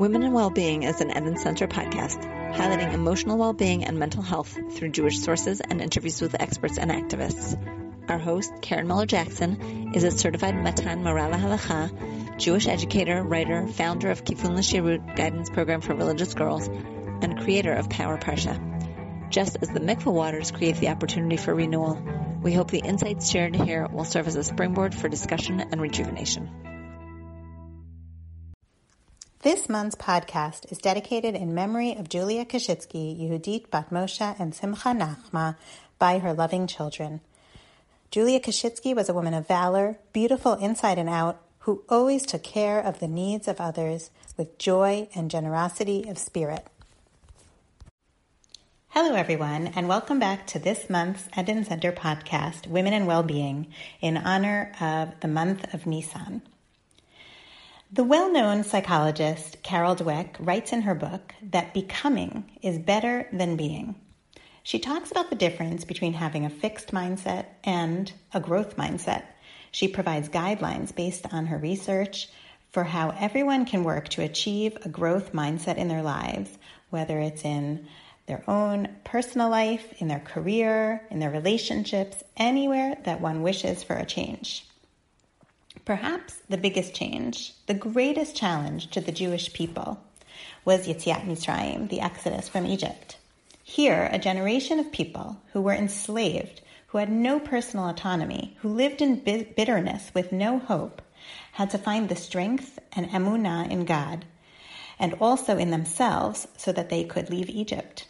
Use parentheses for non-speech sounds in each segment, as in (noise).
Women and Wellbeing is an Eden Center podcast highlighting emotional well-being and mental health through Jewish sources and interviews with experts and activists. Our host, Karen Miller-Jackson, is a certified Matan Morala Halacha, Jewish educator, writer, founder of Kifun L'Shirut guidance program for religious girls, and creator of Power Parsha. Just as the mikveh waters create the opportunity for renewal, we hope the insights shared here will serve as a springboard for discussion and rejuvenation. This month's podcast is dedicated in memory of Julia Koschitzky, Yehudit Bat Moshe, and Simcha Nachma by her loving children. Julia Koschitzky was a woman of valor, beautiful inside and out, who always took care of the needs of others with joy and generosity of spirit. Hello, everyone, and welcome back to this month's Eden Center podcast, Women and Wellbeing, in honor of the month of Nisan. The well known psychologist Carol Dweck writes in her book that becoming is better than being. She talks about the difference between having a fixed mindset and a growth mindset. She provides guidelines based on her research for how everyone can work to achieve a growth mindset in their lives, whether it's in their own personal life, in their career, in their relationships, anywhere that one wishes for a change. Perhaps the biggest change, the greatest challenge to the Jewish people was Yetziat Mitzrayim, the exodus from Egypt. Here, a generation of people who were enslaved, who had no personal autonomy, who lived in bitterness with no hope, had to find the strength and emunah in God and also in themselves so that they could leave Egypt.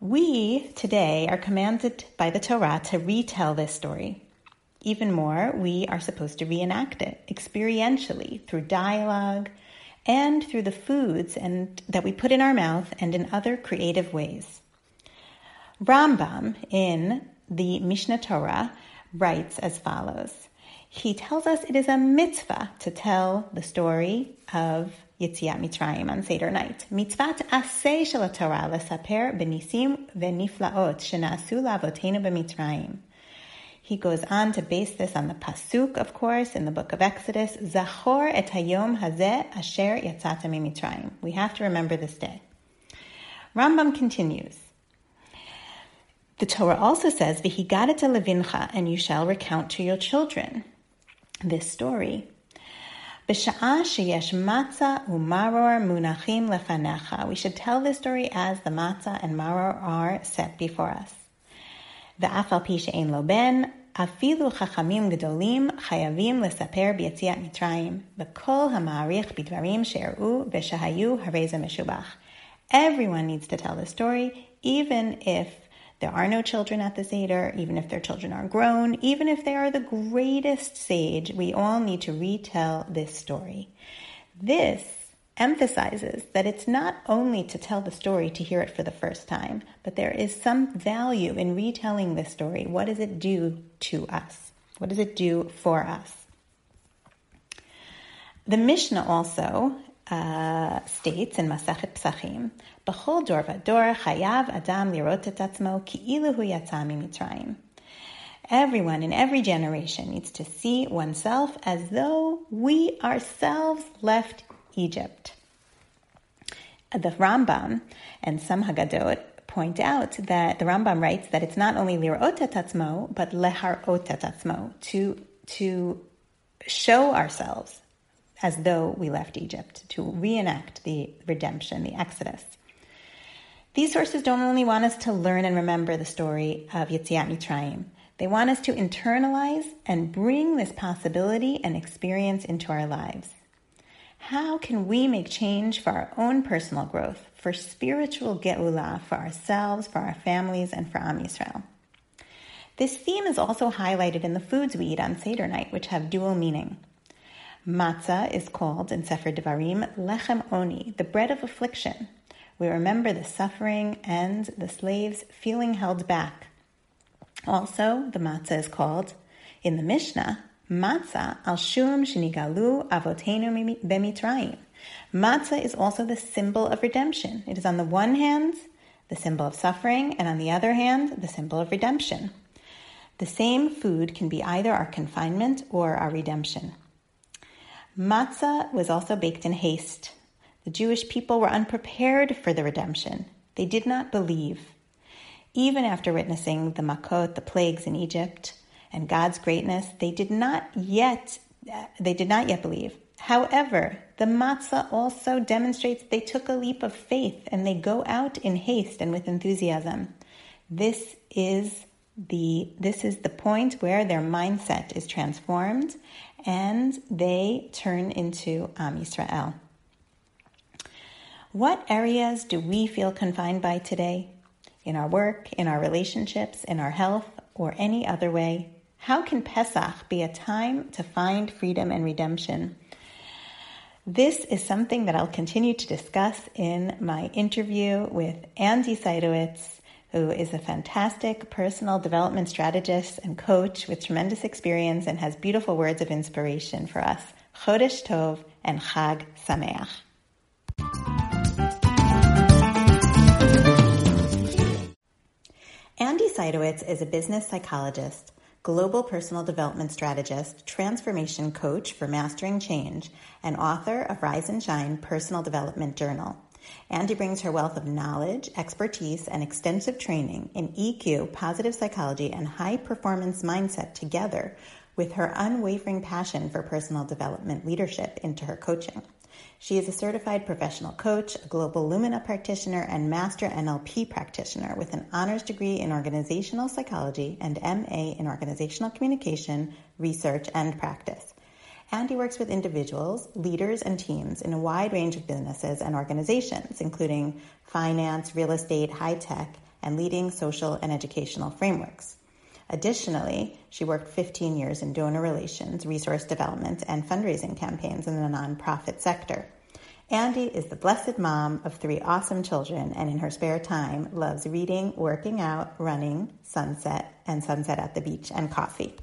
We today are commanded by the Torah to retell this story. Even more, we are supposed to reenact it experientially through dialogue and through the foods and that we put in our mouth and in other creative ways. Rambam in the Mishnah Torah writes as follows. He tells us it is a mitzvah to tell the story of Yetziat Mitzrayim on Seder night. Mitzvat aseh shel Torah lesaper benisim veniflaot shenasu lavotenu b'Mitzrayim. He goes on to base this on the Pasuk, of course, in the book of Exodus, Zachor et hayom hazeh asher yatzatem mitzrayim. We have to remember this day. Rambam continues. The Torah also says, Vihigadatta levincha, and you shall recount to your children this story. We should tell this story as the matzah and maror are set before us. The afal pisha lo ben, אפילו חכמים גדולים חייבים לספר ביציאת מצרים, וכל המעריך בדברים שאירעו ושהיו הרי זה משובח. Everyone needs to tell the story, even if there are no children at the Seder, even if their children are grown, even if they are the greatest sage, we all need to retell this story. This emphasizes that it's not only to tell the story to hear it for the first time, but there is some value in retelling this story. What does it do to us? What does it do for us? The Mishnah also uh, states in Masachet Psachim, "B'chol dor v'dor chayav adam lirot et atzmo ki'ilu hu yatsa mitzrayim." Everyone in every generation needs to see oneself as though we ourselves left Egypt. The Rambam and some Haggadot point out that the Rambam writes that it's not only lirot tatzmo, but leharot tatzmo, to, to show ourselves as though we left Egypt, to reenact the redemption, the Exodus. These sources don't only want us to learn and remember the story of Yetziat Mitzrayim, they want us to internalize and bring this possibility and experience into our lives. How can we make change for our own personal growth, for spiritual ge'ulah, for ourselves, for our families, and for Am Yisrael? This theme is also highlighted in the foods we eat on Seder night, which have dual meaning. Matzah is called in Sefer Devarim lechem oni, the bread of affliction. We remember the suffering and the slaves feeling held back. Also, the matzah is called, in the Mishnah, matzah al shum shenigalu avotenu bemitraim. Matzah is also the symbol of redemption. It is on the one hand the symbol of suffering, and on the other hand, the symbol of redemption. The same food can be either our confinement or our redemption. Matzah was also baked in haste. The Jewish people were unprepared for the redemption. They did not believe. Even after witnessing the Makot, the plagues in Egypt, and God's greatness, they did not yet uh, they did not yet believe. However, the matzah also demonstrates they took a leap of faith and they go out in haste and with enthusiasm. This is the this is the point where their mindset is transformed and they turn into Am Yisrael. What areas do we feel confined by today? In our work, in our relationships, in our health, or any other way? How can Pesach be a time to find freedom and redemption? This is something that I'll continue to discuss in my interview with Andi Saitowitz, who is a fantastic personal development strategist and coach with tremendous experience and has beautiful words of inspiration for us. Chodesh Tov and Chag Sameach. Andi Saitowitz is a business psychologist global personal development strategist, transformation coach for mastering change, and author of Rise and Shine Personal Development Journal. Andi brings her wealth of knowledge, expertise, and extensive training in EQ, positive psychology, and high performance mindset together with her unwavering passion for personal development leadership into her coaching. She is a certified professional coach, a global Lumina practitioner, and master NLP practitioner with an honors degree in organizational psychology and MA in organizational communication, research, and practice. Andi works with individuals, leaders, and teams in a wide range of businesses and organizations, including finance, real estate, high tech, and leading social and educational frameworks. Additionally, she worked 15 years in donor relations, resource development, and fundraising campaigns in the nonprofit sector. Andi is the blessed mom of three awesome children and in her spare time loves reading, working out, running, sunset, and sunset at the beach and coffee.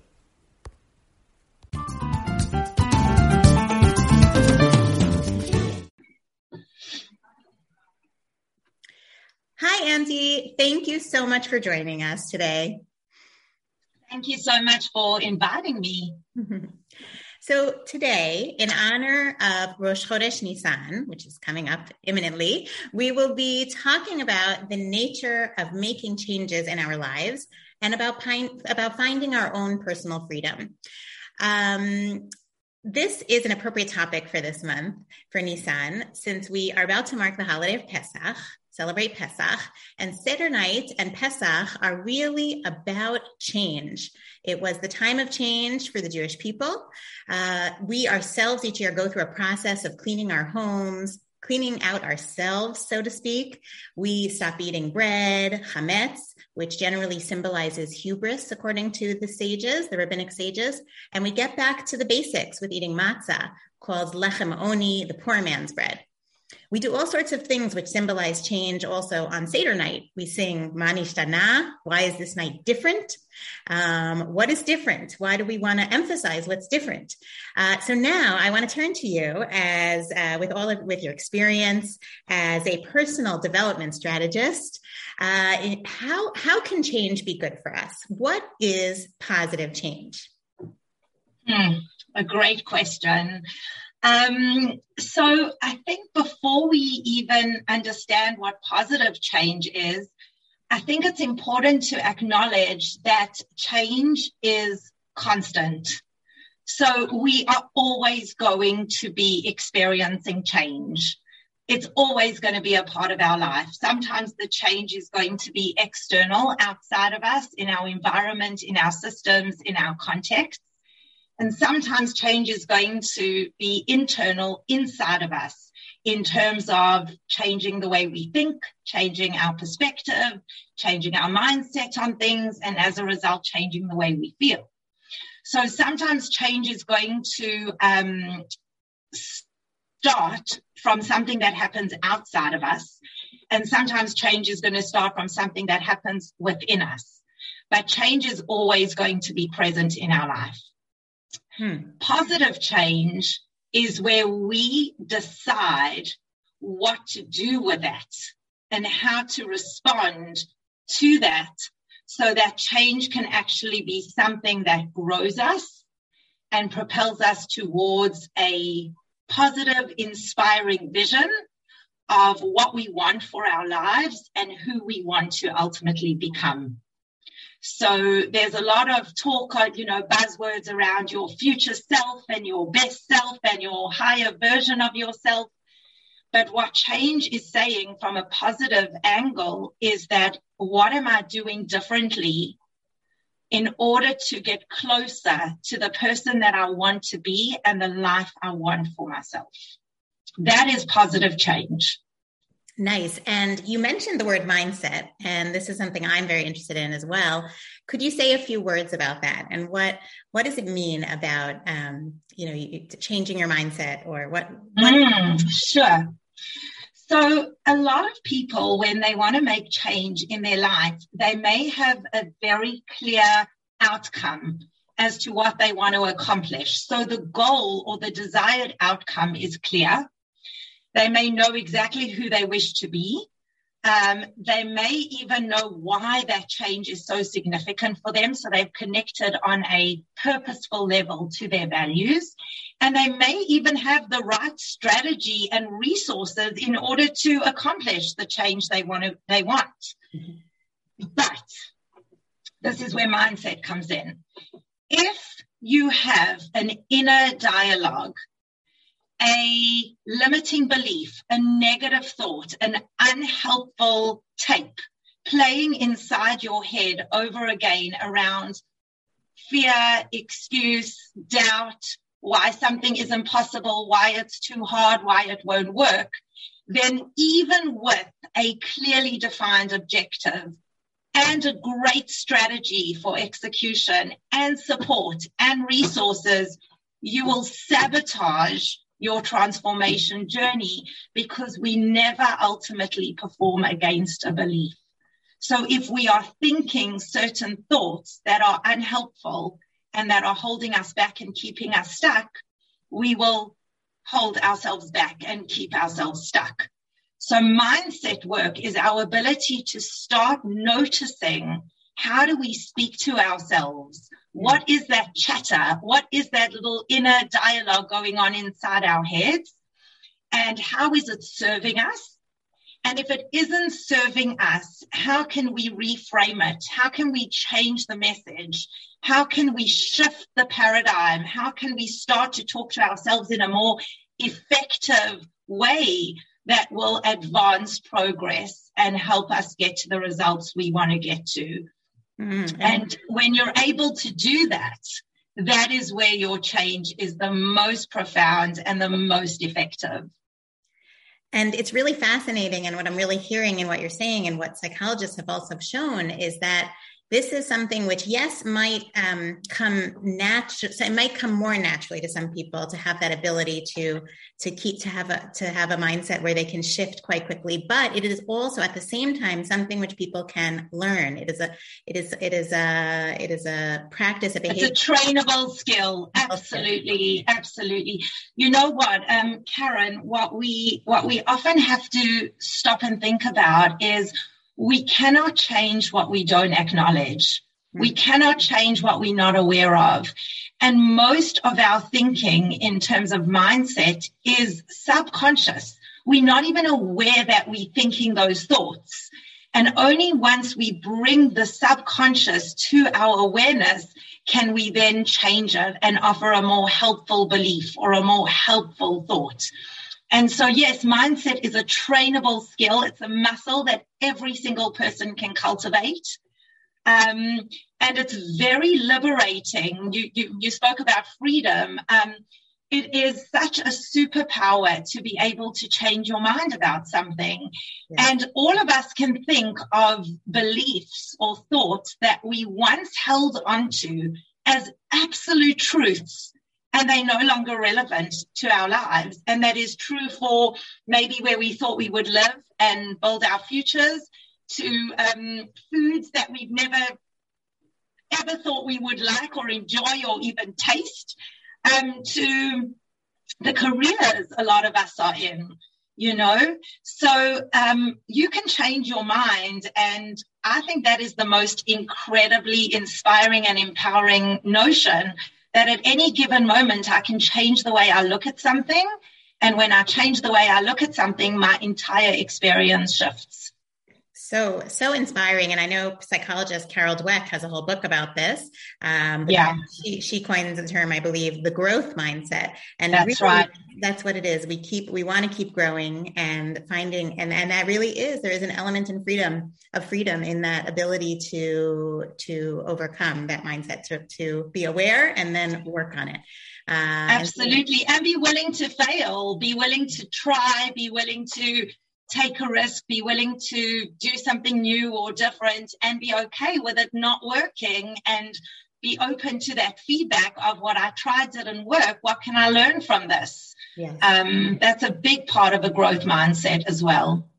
Hi, Andi. Thank you so much for joining us today. Thank you so much for inviting me. So today, in honor of Rosh Chodesh Nisan, which is coming up imminently, we will be talking about the nature of making changes in our lives and about, pine, about finding our own personal freedom. Um, this is an appropriate topic for this month for Nisan, since we are about to mark the holiday of Pesach, celebrate Pesach. And Seder night and Pesach are really about change. It was the time of change for the Jewish people. Uh, we ourselves each year go through a process of cleaning our homes, cleaning out ourselves, so to speak. We stop eating bread, chametz, which generally symbolizes hubris, according to the sages, the rabbinic sages. And we get back to the basics with eating matzah, called lechem oni, the poor man's bread. We do all sorts of things which symbolize change also on Seder night. We sing Manishtana. Why is this night different? Um, what is different? Why do we want to emphasize what's different? Uh, so now I want to turn to you as uh, with all of with your experience as a personal development strategist. Uh, how how can change be good for us? What is positive change? Hmm, a great question. Um, so I think before we even understand what positive change is, I think it's important to acknowledge that change is constant. So we are always going to be experiencing change. It's always going to be a part of our life. Sometimes the change is going to be external outside of us in our environment, in our systems, in our context. And sometimes change is going to be internal inside of us in terms of changing the way we think, changing our perspective, changing our mindset on things, and as a result, changing the way we feel. So sometimes change is going to um, start from something that happens outside of us. And sometimes change is going to start from something that happens within us. But change is always going to be present in our life. Hmm. Positive change is where we decide what to do with that and how to respond to that so that change can actually be something that grows us and propels us towards a positive, inspiring vision of what we want for our lives and who we want to ultimately become. So there's a lot of talk you know, buzzwords around your future self and your best self and your higher version of yourself. But what change is saying from a positive angle is that what am I doing differently in order to get closer to the person that I want to be and the life I want for myself? That is positive change. Nice. And you mentioned the word mindset, and this is something I'm very interested in as well. Could you say a few words about that, and what what does it mean about um, you know changing your mindset, or what? what- mm, sure. So, a lot of people, when they want to make change in their life, they may have a very clear outcome as to what they want to accomplish. So, the goal or the desired outcome is clear they may know exactly who they wish to be. Um, they may even know why that change is so significant for them. So they've connected on a purposeful level to their values. And they may even have the right strategy and resources in order to accomplish the change they want to, they want. But this is where mindset comes in. If you have an inner dialogue a limiting belief, a negative thought, an unhelpful tape playing inside your head over again around fear, excuse, doubt, why something is impossible, why it's too hard, why it won't work, then even with a clearly defined objective and a great strategy for execution and support and resources, you will sabotage your transformation journey because we never ultimately perform against a belief. So if we are thinking certain thoughts that are unhelpful and that are holding us back and keeping us stuck, we will hold ourselves back and keep ourselves stuck. So mindset work is our ability to start noticing how do we speak to ourselves? Mm. What is that chatter? What is that little inner dialogue going on inside our heads? And how is it serving us? And if it isn't serving us, how can we reframe it? How can we change the message? How can we shift the paradigm? How can we start to talk to ourselves in a more effective way that will advance progress and help us get to the results we want to get to? Mm-hmm. And when you're able to do that, that is where your change is the most profound and the most effective. And it's really fascinating. And what I'm really hearing and what you're saying, and what psychologists have also shown, is that this is something which yes might um, come natural so it might come more naturally to some people to have that ability to to keep to have a to have a mindset where they can shift quite quickly. But it is also at the same time something which people can learn. It is a it is it is a it is a practice of behavior it's a trainable skill. Absolutely. Absolutely. You know what um karen what we what we often have to stop and think about is we cannot change what we don't acknowledge. We hmm. cannot change what we're not aware of. And most of our thinking in terms of mindset is subconscious. We're not even aware that we're thinking those thoughts. And only once we bring the subconscious to our awareness can we then change it and offer a more helpful belief or a more helpful thought. And so, yes, mindset is a trainable skill. It's a muscle that every single person can cultivate. Um, and it's very liberating. You, you, you spoke about freedom. Um, it is such a superpower to be able to change your mind about something. Yeah. And all of us can think of beliefs or thoughts that we once held onto as absolute truths and they're no longer relevant to our lives. And that is true for maybe where we thought we would live and build our futures, to um, foods that we've never ever thought we would like or enjoy or even taste, um, to the careers a lot of us are in. You know, so um, you can change your mind, and I think that is the most incredibly inspiring and empowering notion that at any given moment I can change the way I look at something And when I change the way I look at something, my entire experience shifts. So, so inspiring. And I know psychologist Carol Dweck has a whole book about this. Um, yeah. She, she coins the term, I believe, the growth mindset. And that's really, right. That's what it is. We keep, we want to keep growing and finding, and, and that really is, there is an element in freedom of freedom in that ability to, to overcome that mindset, to, to be aware and then work on it. Uh, Absolutely. And be willing to fail, be willing to try, be willing to take a risk, be willing to do something new or different, and be okay with it not working and be open to that feedback of what I tried didn't work. What can I learn from this? Yes. Um, that's a big part of a growth mindset as well.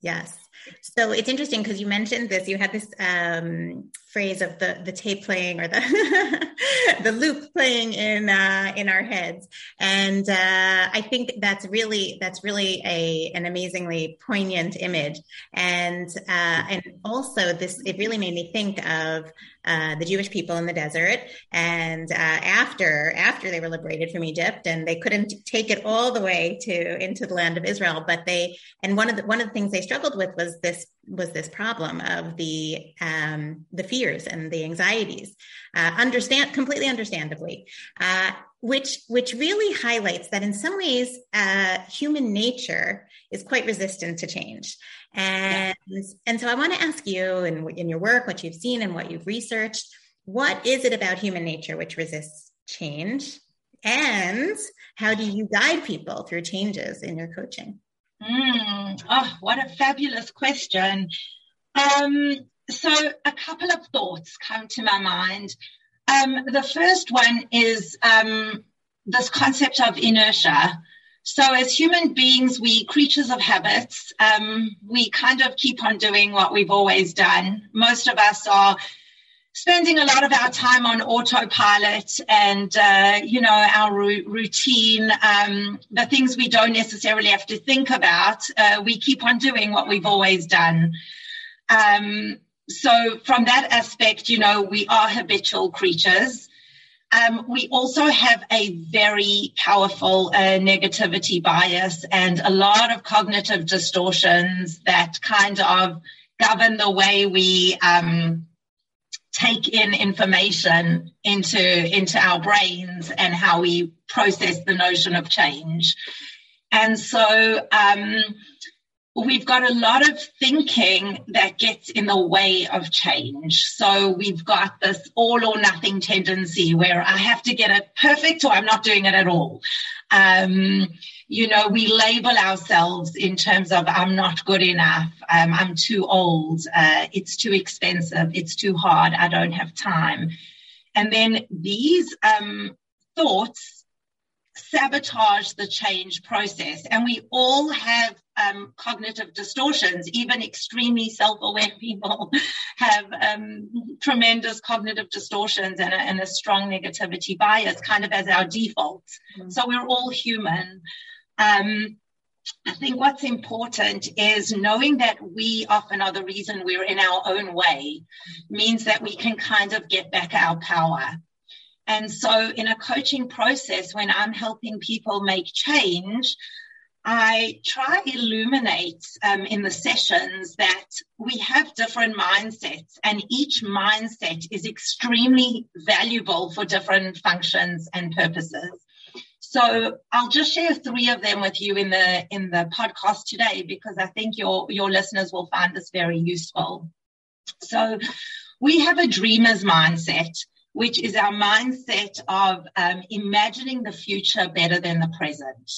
Yes. So it's interesting because you mentioned this. You had this um, phrase of the the tape playing or the (laughs) the loop playing in uh, in our heads, and uh, I think that's really that's really a an amazingly poignant image, and uh, and also this it really made me think of uh, the Jewish people in the desert, and uh, after after they were liberated from Egypt, and they couldn't take it all the way to into the land of Israel, but they and one of the one of the things they struggled with was this was this problem of the um, the fears and the anxieties, uh, understand completely understandably, uh, which which really highlights that in some ways uh, human nature is quite resistant to change, and yeah. and so I want to ask you in in your work, what you've seen and what you've researched, what is it about human nature which resists change, and how do you guide people through changes in your coaching? Mm, oh, what a fabulous question. Um, so, a couple of thoughts come to my mind. Um, the first one is um, this concept of inertia. So, as human beings, we creatures of habits. Um, we kind of keep on doing what we've always done. Most of us are spending a lot of our time on autopilot and uh, you know our routine um, the things we don't necessarily have to think about uh, we keep on doing what we've always done. Um, so from that aspect you know we are habitual creatures. Um, we also have a very powerful uh, negativity bias and a lot of cognitive distortions that kind of govern the way we um, take in information into into our brains and how we process the notion of change. And so um, we've got a lot of thinking that gets in the way of change. So we've got this all or nothing tendency where i have to get it perfect or i'm not doing it at all. Um, you know, we label ourselves in terms of I'm not good enough, um, I'm too old, uh, it's too expensive, it's too hard, I don't have time. And then these um, thoughts sabotage the change process. And we all have um, cognitive distortions. Even extremely self aware (laughs) people have um, tremendous cognitive distortions and a, and a, strong negativity bias, kind of as our default. Mm-hmm. So we're all human. Um, I think what's important is knowing that we often are the reason we're in our own way means that we can kind of get back our power. And so, in a coaching process, when I'm helping people make change, I try illuminate um, in the sessions that we have different mindsets, and each mindset is extremely valuable for different functions and purposes. So I'll just share three of them with you in the in the podcast today because I think your your listeners will find this very useful. So we have a dreamer's mindset which is our mindset of um, imagining the future better than the present.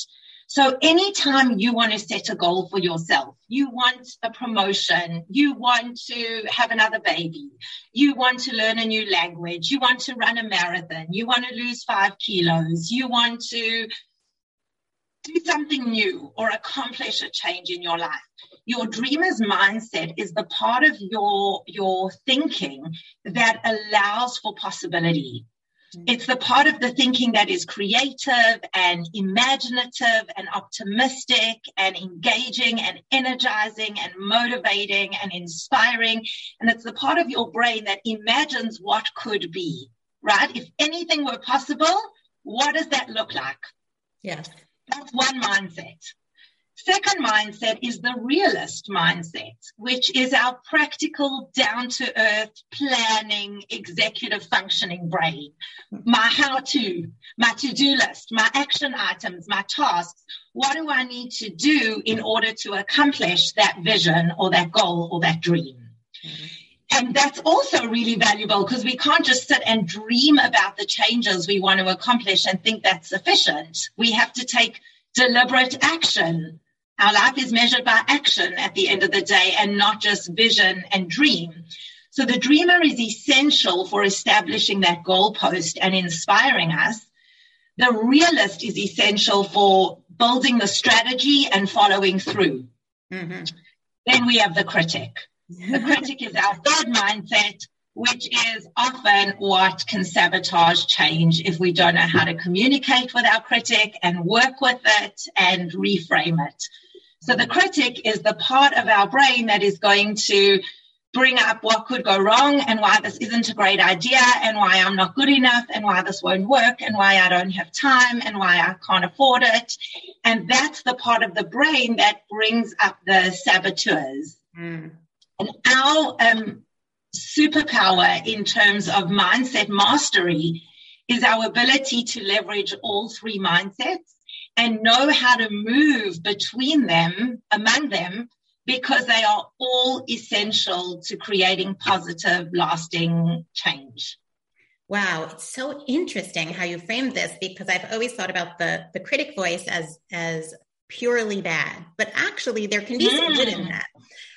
So anytime you want to set a goal for yourself, you want a promotion, you want to have another baby, you want to learn a new language, you want to run a marathon, you want to lose five kilos, you want to do something new or accomplish a change in your life your dreamer's mindset is the part of your your thinking that allows for possibility. It's the part of the thinking that is creative and imaginative and optimistic and engaging and energizing and motivating and inspiring. And it's the part of your brain that imagines what could be, right? If anything were possible, what does that look like? Yes. That's one mindset. Second mindset is the realist mindset, which is our practical, down to earth, planning, executive functioning brain. My how to, my to do list, my action items, my tasks. What do I need to do in order to accomplish that vision or that goal or that dream? Mm-hmm. And that's also really valuable because we can't just sit and dream about the changes we want to accomplish and think that's sufficient. We have to take deliberate action our life is measured by action at the end of the day and not just vision and dream. So the dreamer is essential for establishing that goalpost and inspiring us. The realist is essential for building the strategy and following through. Mm-hmm. Then we have the critic. The critic is our third mindset, which is often what can sabotage change if we don't know how to communicate with our critic and work with it and reframe it. So the critic is the part of our brain that is going to bring up what could go wrong and why this isn't a great idea and why I'm not good enough and why this won't work and why I don't have time and why I can't afford it. And that's the part of the brain that brings up the saboteurs. Mm. And our um, superpower in terms of mindset mastery is our ability to leverage all three mindsets and know how to move between them, among them, because they are all essential to creating positive, lasting change. Wow, it's so interesting how you framed this because I've always thought about the the critic voice as as purely bad, but actually there can be mm. some good in mm. that.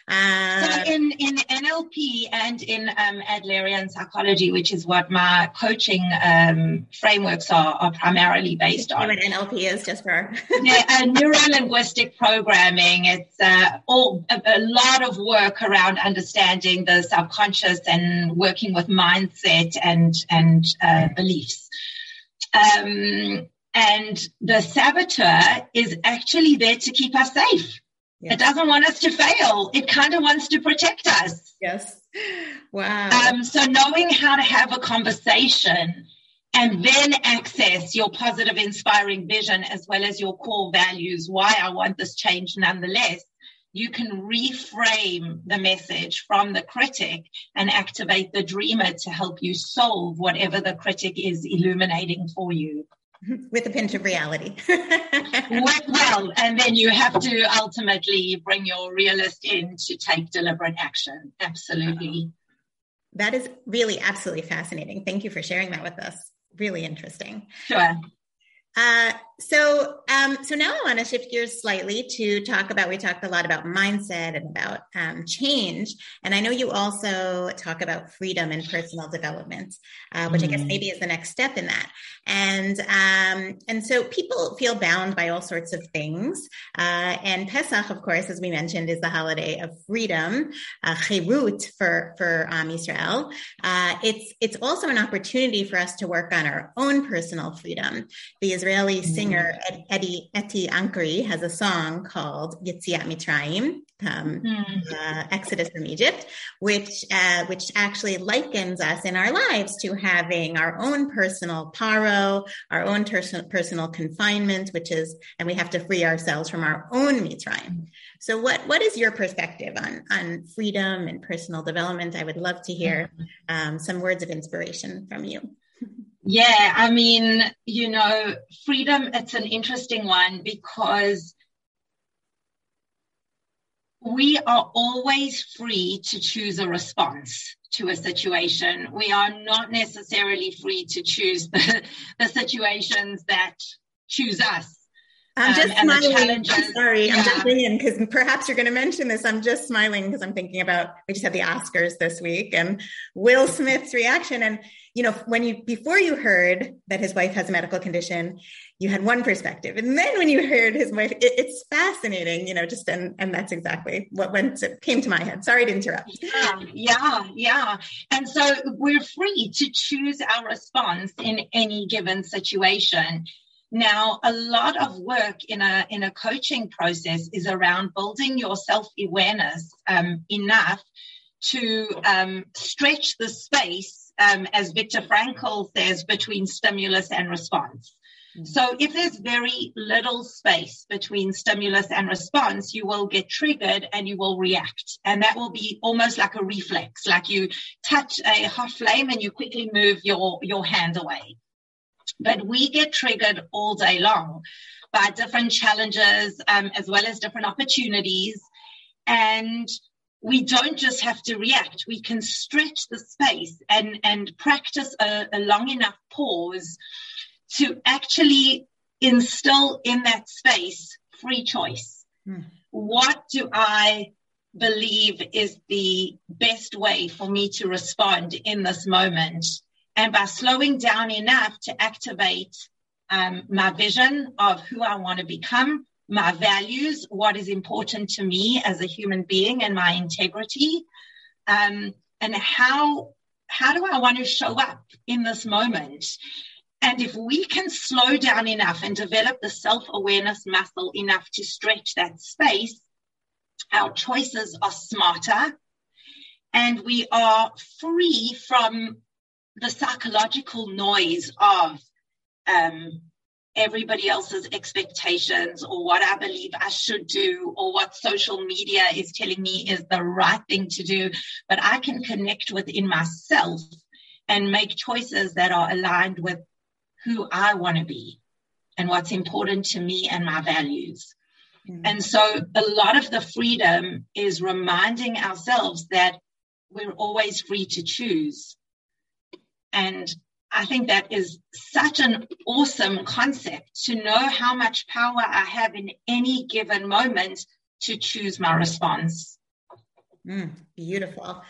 Uh, so in, in NLP and in um, Adlerian psychology, which is what my coaching um, frameworks are, are primarily based on. What NLP is, just for (laughs) yeah, uh, neuro linguistic programming. It's uh, all a, a, lot of work around understanding the subconscious and working with mindset and and uh, beliefs. Um, and the saboteur is actually there to keep us safe. Yes. It doesn't want us to fail. It kind of wants to protect us. Yes. Wow. Um, so knowing how to have a conversation and then access your positive, inspiring vision as well as your core values, why I want this change nonetheless, you can reframe the message from the critic and activate the dreamer to help you solve whatever the critic is illuminating for you. With a pinch of reality. (laughs) well, and then you have to ultimately bring your realist in to take deliberate action. Absolutely. That is really absolutely fascinating. Thank you for sharing that with us. Really interesting. Sure. Uh, so, um, so now I want to shift gears slightly to talk about. We talked a lot about mindset and about um, change, and I know you also talk about freedom and personal development, uh, which mm. I guess mm. maybe is the next step in that. And um, and so people feel bound by all sorts of things. Uh, and Pesach, of course, as we mentioned, is the holiday of freedom, uh, chirut for for um, Israel. Uh, it's it's also an opportunity for us to work on our own personal freedom. The Israeli mm singer Eddie Eti Ankri has a song called Yetziat Mitzrayim, um, mm. uh, Exodus from Egypt, which uh, which actually likens us in our lives to having our own personal paro, our own personal personal confinement, which is, and we have to free ourselves from our own Mitzrayim. So, what what is your perspective on on freedom and personal development? I would love to hear hmm. um, some words of inspiration from you. (laughs) Yeah, I mean, you know, freedom, it's an interesting one because we are always free to choose a response to a situation. We are not necessarily free to choose (laughs) the, the situations that choose us. I'm just um, smiling. I'm sorry, yeah. I'm jumping in because perhaps you're going to mention this. I'm just smiling because I'm thinking about we just had the Oscars this week and Will Smith's reaction. And you know, when you before you heard that his wife has a medical condition, you had one perspective, and then when you heard his wife, it, it's fascinating. You know, just and and that's exactly what went to, came to my head. Sorry to interrupt. Yeah, yeah, yeah. And so we're free to choose our response in any given situation now, a lot of work in a in a coaching process is around building your self awareness um, enough to um, stretch the space, um, as Viktor Frankl says, between stimulus and response. Mm-hmm. So if there's very little space between stimulus and response, you will get triggered and you will react. And that will be almost like a reflex, like you touch a hot flame and you quickly move your, your hand away. But we get triggered all day long by different challenges um, as well as different opportunities. And we don't just have to react. We can stretch the space and, and practice a, a long enough pause to actually instill in that space free choice. Mm. What do I believe is the best way for me to respond in this moment? And by slowing down enough to activate um, my vision of who I want to become, my values, what is important to me as a human being, and my integrity, um, and how how do I want to show up in this moment? And if we can slow down enough and develop the self awareness muscle enough to stretch that space, our choices are smarter and we are free from the psychological noise of um, everybody else's expectations or what I believe I should do or what social media is telling me is the right thing to do. But I can connect within myself and make choices that are aligned with who I want to be and what's important to me and my values. Mm-hmm. And so a lot of the freedom is reminding ourselves that we're always free to choose. And I think that is such an awesome concept to know how much power I have in any given moment to choose my response. Mm, beautiful.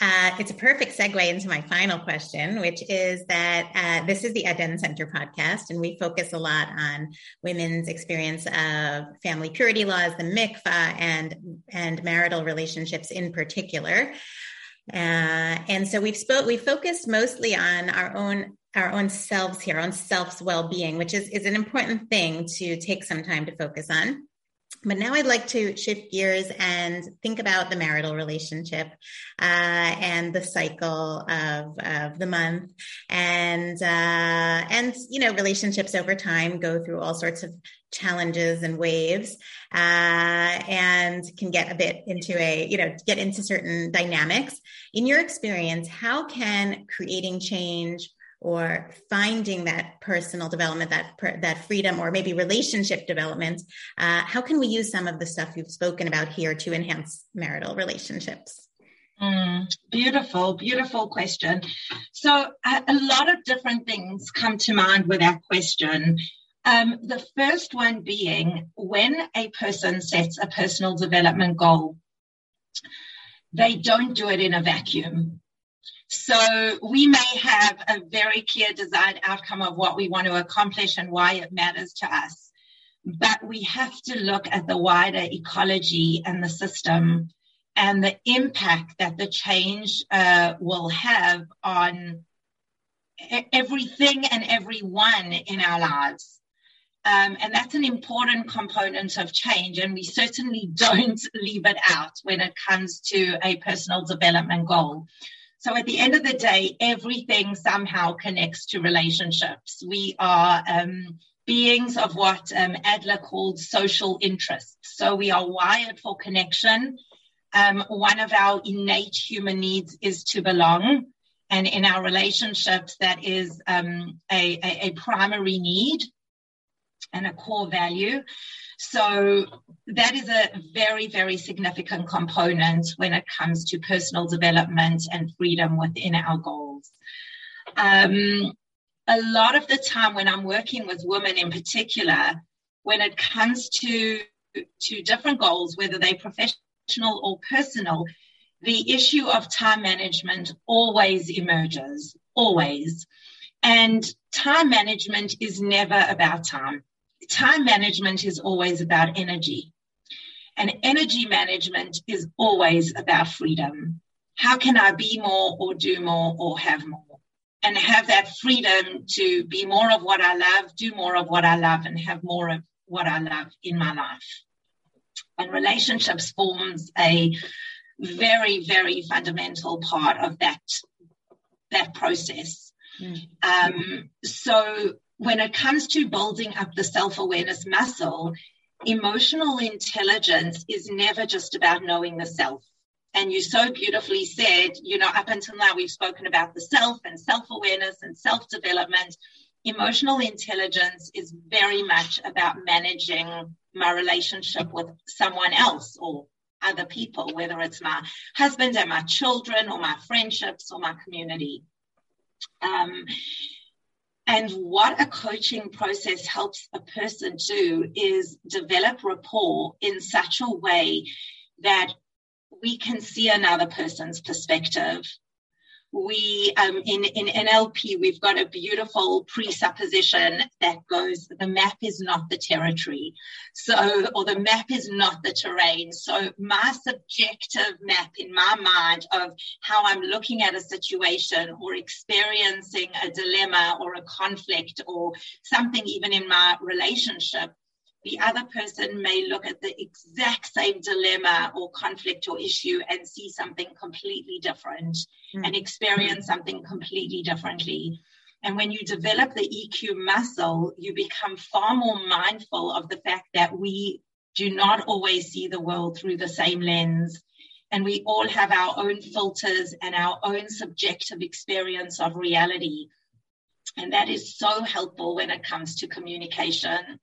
Uh, it's a perfect segue into my final question, which is that uh, this is the Eden Center podcast, and we focus a lot on women's experience of family purity laws, the mikvah, and and marital relationships in particular. Uh, and so we've spoke we focused mostly on our own our own selves here, on self's well-being, which is, is an important thing to take some time to focus on. But now I'd like to shift gears and think about the marital relationship uh, and the cycle of, of the month, and uh, and you know relationships over time go through all sorts of challenges and waves, uh, and can get a bit into a you know get into certain dynamics. In your experience, how can creating change or finding that personal development, that that freedom, or maybe relationship development. Uh, how can we use some of the stuff you've spoken about here to enhance marital relationships? Mm, beautiful, beautiful question. So, a, a, lot of different things come to mind with that question. Um, the first one being when a person sets a personal development goal, they don't do it in a vacuum. So we may have a very clear desired outcome of what we want to accomplish and why it matters to us. But we have to look at the wider ecology and the system and the impact that the change uh, will have on everything and everyone in our lives. Um, and that's an important component of change. And we certainly (laughs) don't leave it out when it comes to a personal development goal. So at the end of the day, everything somehow connects to relationships. We are um, beings of what um, Adler called social interests. So we are wired for connection. Um, one of our innate human needs is to belong. And in our relationships, that is um, a, a, a primary need and a core value. So that is a very, very significant component when it comes to personal development and freedom within our goals. Um, a lot of the time when I'm working with women in particular, when it comes to, to different goals, whether they're professional or personal, the issue of time management always emerges, always. And time management is never about time time management is always about energy. And energy management is always about freedom. How can I be more or do more or have more? And have that freedom to be more of what I love, do more of what I love, and have more of what I love in my life. And relationships forms a very, very fundamental part of that, that process. Mm. Um, so when it comes to building up the self awareness muscle, emotional intelligence is never just about knowing the self. And you so beautifully said, you know, up until now, we've spoken about the self and self awareness and self development. Emotional intelligence is very much about managing my relationship with someone else or other people, whether it's my husband and my children or my friendships or my community. Um, and what a coaching process helps a person do is develop rapport in such a way that we can see another person's perspective we um, in in NLP we've got a beautiful presupposition that goes the map is not the territory, so or the map is not the terrain. So my subjective map in my mind of how I'm looking at a situation or experiencing a dilemma or a conflict or something even in my relationship the other person may look at the exact same dilemma or conflict or issue and see something completely different mm. and experience something completely differently. And when you develop the EQ muscle, you become far more mindful of the fact that we do not always see the world through the same lens. And we all have our own filters and our own subjective experience of reality. And that is so helpful when it comes to communication.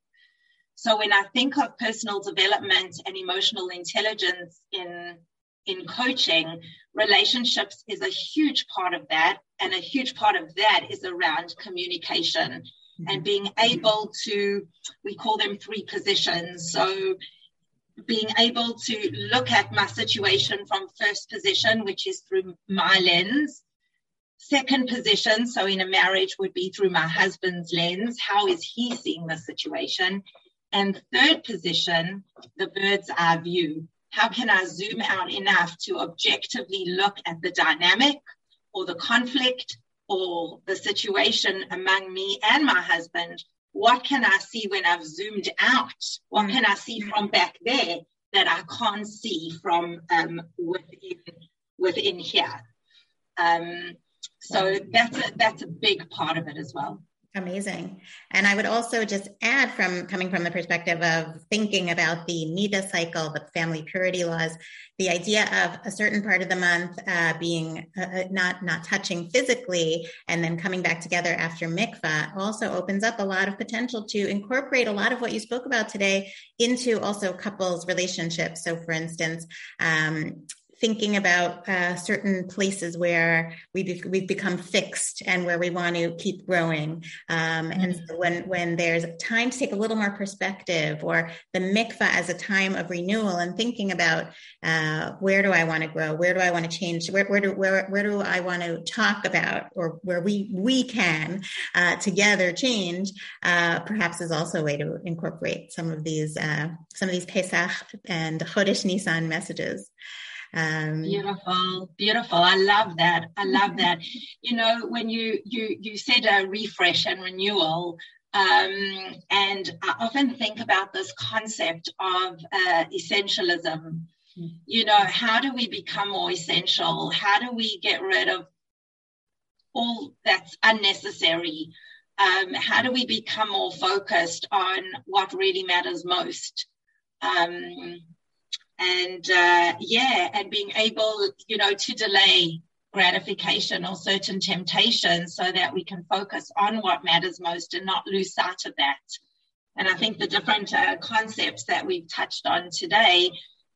So when I think of personal development and emotional intelligence in in coaching, relationships is a huge part of that. And a huge part of that is around communication mm-hmm. and being able to, we call them three positions. So being able to look at my situation from first position, which is through my lens. Second position, so in a marriage, would be through my husband's lens. How is he seeing the situation? And third position, the bird's eye view. How can I zoom out enough to objectively look at the dynamic or the conflict or the situation among me and my husband? What can I see when I've zoomed out? What can I see from back there that I can't see from um, within, within here? Um, so that's a, that's a big part of it as well. Amazing. And I would also just add from coming from the perspective of thinking about the Niddah cycle, the family purity laws, the idea of a certain part of the month uh, being uh, uh, not not touching physically and then coming back together after mikvah also opens up a lot of potential to incorporate a lot of what you spoke about today into also couples relationships. So, for instance, um, thinking about uh, certain places where we we've become fixed and where we want to keep growing. Um, mm-hmm. And so when when there's time to take a little more perspective, or the mikvah as a time of renewal, and thinking about uh, where do I want to grow, where do I want to change, where where do where where do I want to talk about, or where we we can uh, together change, uh, perhaps is also a way to incorporate some of these uh, some of these Pesach and Chodesh Nisan messages. Um, beautiful, beautiful. I love that. I love (laughs) that. You know, when you you you said a refresh and renewal, um, and I often think about this concept of uh, essentialism. You know, how do we become more essential? How do we get rid of all that's unnecessary? Um, how do we become more focused on what really matters most? Um, and uh, yeah, and being able, you know, to delay gratification or certain temptations so that we can focus on what matters most and not lose sight of that. And I think the different uh, concepts that we've touched on today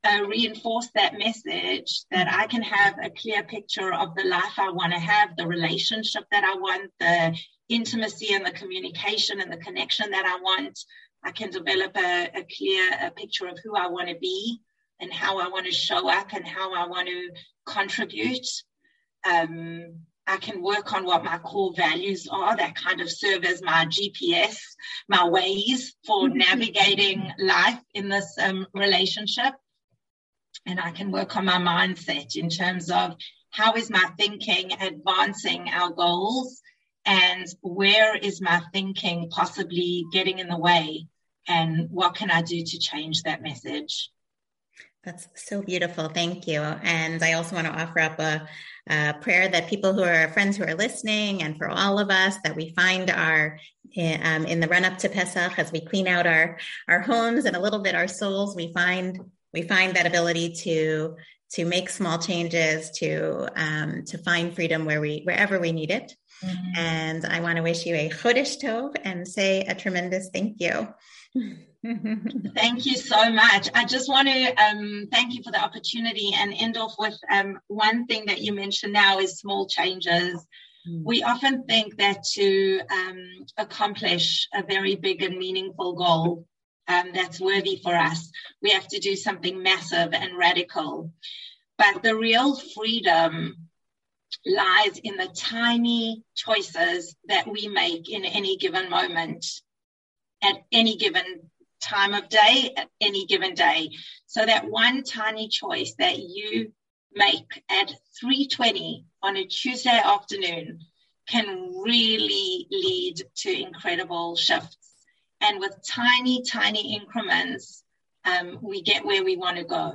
uh, reinforce that message that I can have a clear picture of the life I want to have, the relationship that I want, the intimacy and the communication and the connection that I want. I can develop a, a clear a picture of who I want to be and how I want to show up and how I want to contribute. Um, I can work on what my core values are that kind of serve as my GPS, my ways for mm-hmm. navigating life in this um, relationship. And I can work on my mindset in terms of how is my thinking advancing our goals and where is my thinking possibly getting in the way and what can I do to change that message? That's so beautiful. Thank you. And I also want to offer up a, a, prayer that people who are friends who are listening and for all of us that we find our um, in the run up to Pesach as we clean out our our homes and a little bit our souls, we find we find that ability to to make small changes to um, to find freedom where we wherever we need it. Mm-hmm. And I want to wish you a Chodesh Tov and say a tremendous thank you. (laughs) thank you so much. I just want to um, thank you for the opportunity and end off with um, one thing that you mentioned now is small changes. Mm. We often think that to um, accomplish a very big and meaningful goal um, that's worthy for us, we have to do something massive and radical. But the real freedom lies in the tiny choices that we make in any given moment at any given time of day at any given day. So that one tiny choice that you make at 3:20 on a Tuesday afternoon can really lead to incredible shifts. And with tiny tiny increments um, we get where we want to go.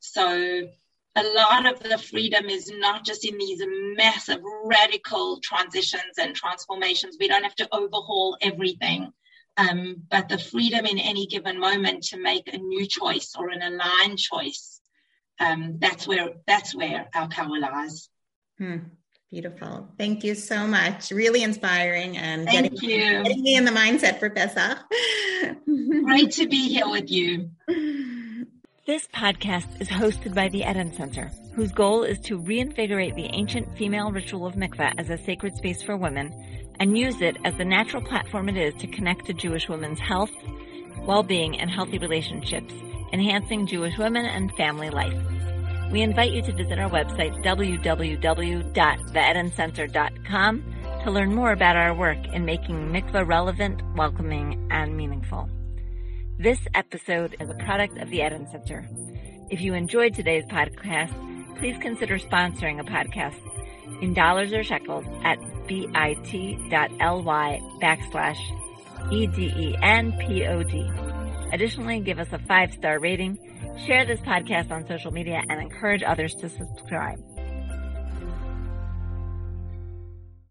So a lot of the freedom is not just in these massive radical transitions and transformations. We don't have to overhaul everything, um, but the freedom in any given moment to make a new choice or an aligned choice. Um, that's where that's where our power lies. Hmm. Beautiful. Thank you so much. Really inspiring and Thank getting, you. getting me in the mindset for Pesach. (laughs) Great to be here with you. This podcast is hosted by the Eden Center, whose goal is to reinvigorate the ancient female ritual of mikveh as a sacred space for women and use it as the natural platform it is to connect to Jewish women's health, well-being, and healthy relationships, enhancing Jewish women and family life. We invite you to visit our website, www.theedencenter.com, to learn more about our work in making mikveh relevant, welcoming, and meaningful. This episode is a product of the Eden Center. If you enjoyed today's podcast, please consider sponsoring a podcast in dollars or shekels at bit.ly backslash E-D-E-N-P-O-D. Additionally, give us a five-star rating, share this podcast on social media, and encourage others to subscribe.